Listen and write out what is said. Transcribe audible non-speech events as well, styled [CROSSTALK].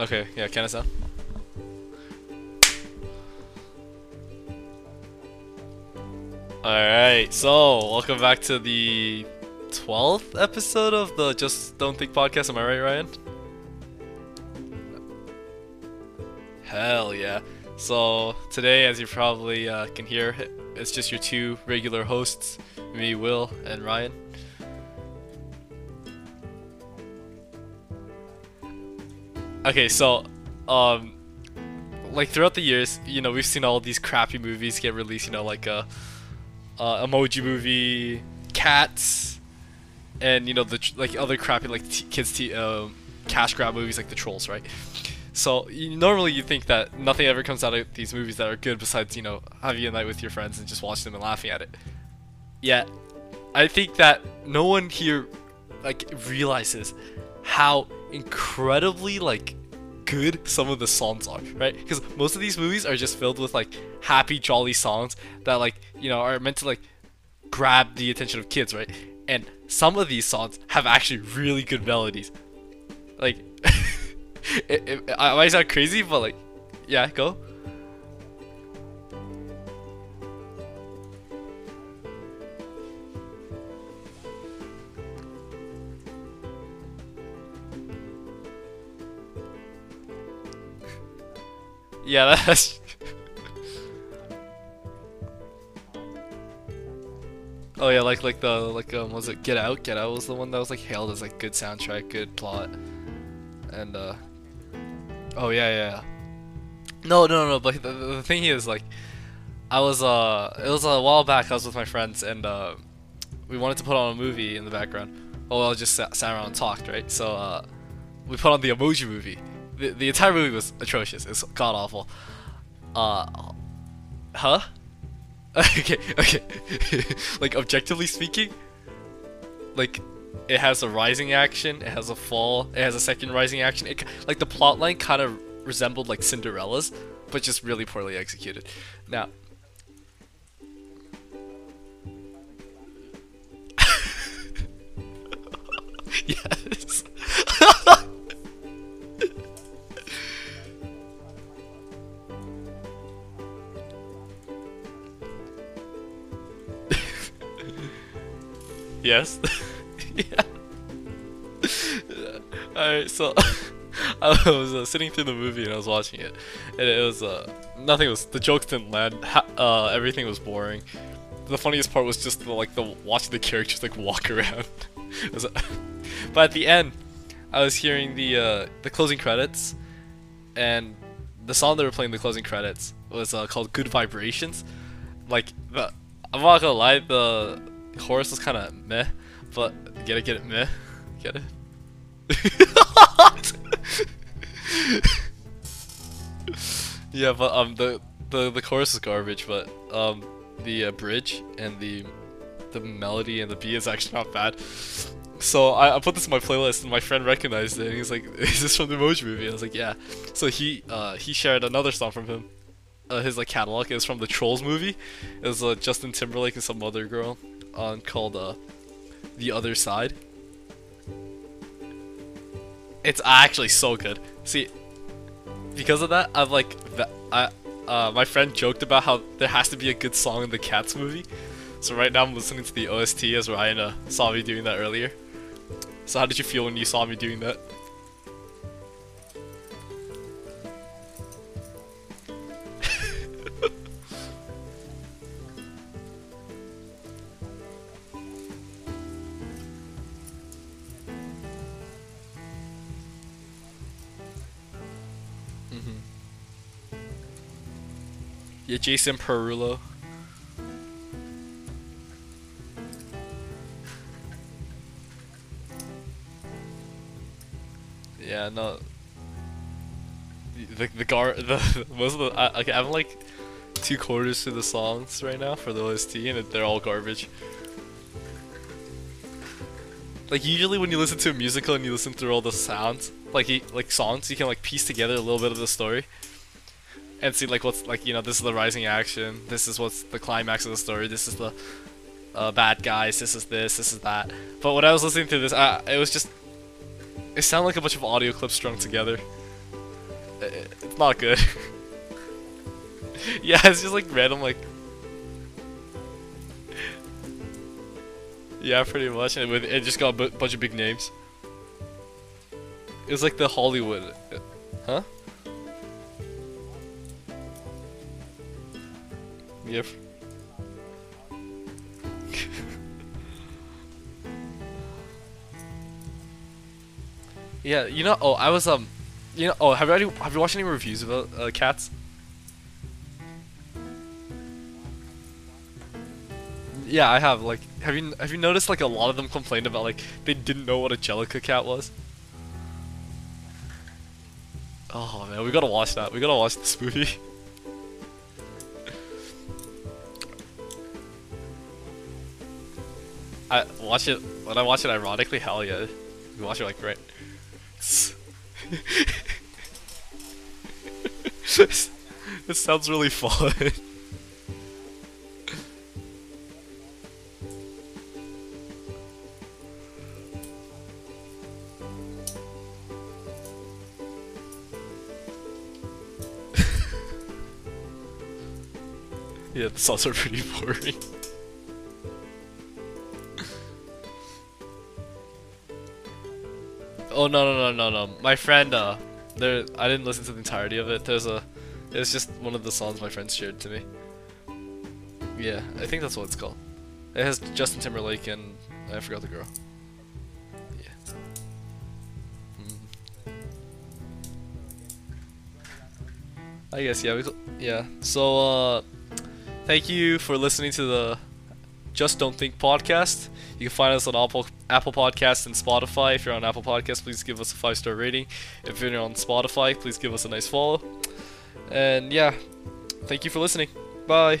Okay, yeah, can I sound? Alright, so welcome back to the 12th episode of the Just Don't Think podcast. Am I right, Ryan? Hell yeah. So, today, as you probably uh, can hear, it's just your two regular hosts, me, Will, and Ryan. Okay, so, um, like throughout the years, you know, we've seen all these crappy movies get released. You know, like a, uh, uh, emoji movie, Cats, and you know the like other crappy like t- kids t- um, cash grab movies like the Trolls, right? So you, normally you think that nothing ever comes out of these movies that are good besides you know having a night with your friends and just watching them and laughing at it. Yet, I think that no one here like realizes how incredibly like good some of the songs are, right? Because most of these movies are just filled with like happy, jolly songs that like you know are meant to like grab the attention of kids, right? And some of these songs have actually really good melodies. Like, [LAUGHS] it, it, I might sound crazy, but like, yeah, go. Yeah, that's. oh yeah, like like the like um was it Get Out? Get Out was the one that was like hailed as like good soundtrack, good plot, and uh. Oh yeah, yeah. No, no, no. But the, the thing is, like, I was uh, it was a while back. I was with my friends, and uh, we wanted to put on a movie in the background. Oh, well, just sat, sat around and talked, right? So uh, we put on the Emoji Movie. The, the entire movie was atrocious. It's god awful. Uh, huh? [LAUGHS] okay, okay. [LAUGHS] like objectively speaking, like it has a rising action, it has a fall, it has a second rising action. It, like the plot line kind of resembled like Cinderella's, but just really poorly executed. Now. [LAUGHS] yes. Yes. [LAUGHS] yeah. Alright, so [LAUGHS] I was uh, sitting through the movie and I was watching it, and it was uh nothing was the jokes didn't land. Ha uh, everything was boring. The funniest part was just the, like the watching the characters like walk [LAUGHS] around. Was, but at the end, I was hearing the uh, the closing credits, and the song they were playing the closing credits was uh, called "Good Vibrations." Like the, I'm not gonna lie, the chorus was kind of meh, but get it, get it, meh, [LAUGHS] get it. [LAUGHS] yeah, but um, the the the chorus is garbage, but um, the uh, bridge and the the melody and the beat is actually not bad. So I, I put this in my playlist and my friend recognized it and he's like, [LAUGHS] "Is this from the Emoji Movie?" I was like, "Yeah." So he uh he shared another song from him. Uh, his like catalog is from the Trolls movie. It was uh, Justin Timberlake and some other girl on called uh The Other Side. It's actually so good. See, because of that, I've like I uh my friend joked about how there has to be a good song in the Cats movie. So right now I'm listening to the OST as Ryan uh, saw me doing that earlier. So how did you feel when you saw me doing that? Yeah, Jason Derulo. Yeah, no. The the gar [LAUGHS] the most of the I, okay, I'm like two quarters to the songs right now for the OST, and they're all garbage. Like usually when you listen to a musical and you listen through all the sounds, like you, like songs, you can like piece together a little bit of the story and see like what's like you know this is the rising action, this is what's the climax of the story, this is the uh, bad guys, this is this, this is that. But when I was listening to this, uh, it was just it sounded like a bunch of audio clips strung together. It's not good. [LAUGHS] yeah, it's just like random like. Yeah, pretty much, and it just got a bunch of big names. It was like the Hollywood, uh, huh? Yep. [LAUGHS] yeah, you know. Oh, I was um, you know. Oh, have you already have you watched any reviews about uh, cats? Yeah, I have. Like, have you have you noticed like a lot of them complained about like they didn't know what a Jellicle cat was? Oh man, we gotta watch that. We gotta watch this movie. [LAUGHS] I watch it when I watch it ironically. Hell yeah, you watch it like right. [LAUGHS] this, sounds really fun. [LAUGHS] yeah, the songs are pretty boring. Oh no no no no no! My friend, uh, there. I didn't listen to the entirety of it. There's a, it's just one of the songs my friend shared to me. Yeah, I think that's what it's called. It has Justin Timberlake and I forgot the girl. Yeah. Mm. I guess yeah. We, yeah. So uh, thank you for listening to the Just Don't Think podcast. You can find us on Apple Apple Podcasts and Spotify. If you're on Apple Podcasts, please give us a five star rating. If you're on Spotify, please give us a nice follow. And yeah, thank you for listening. Bye.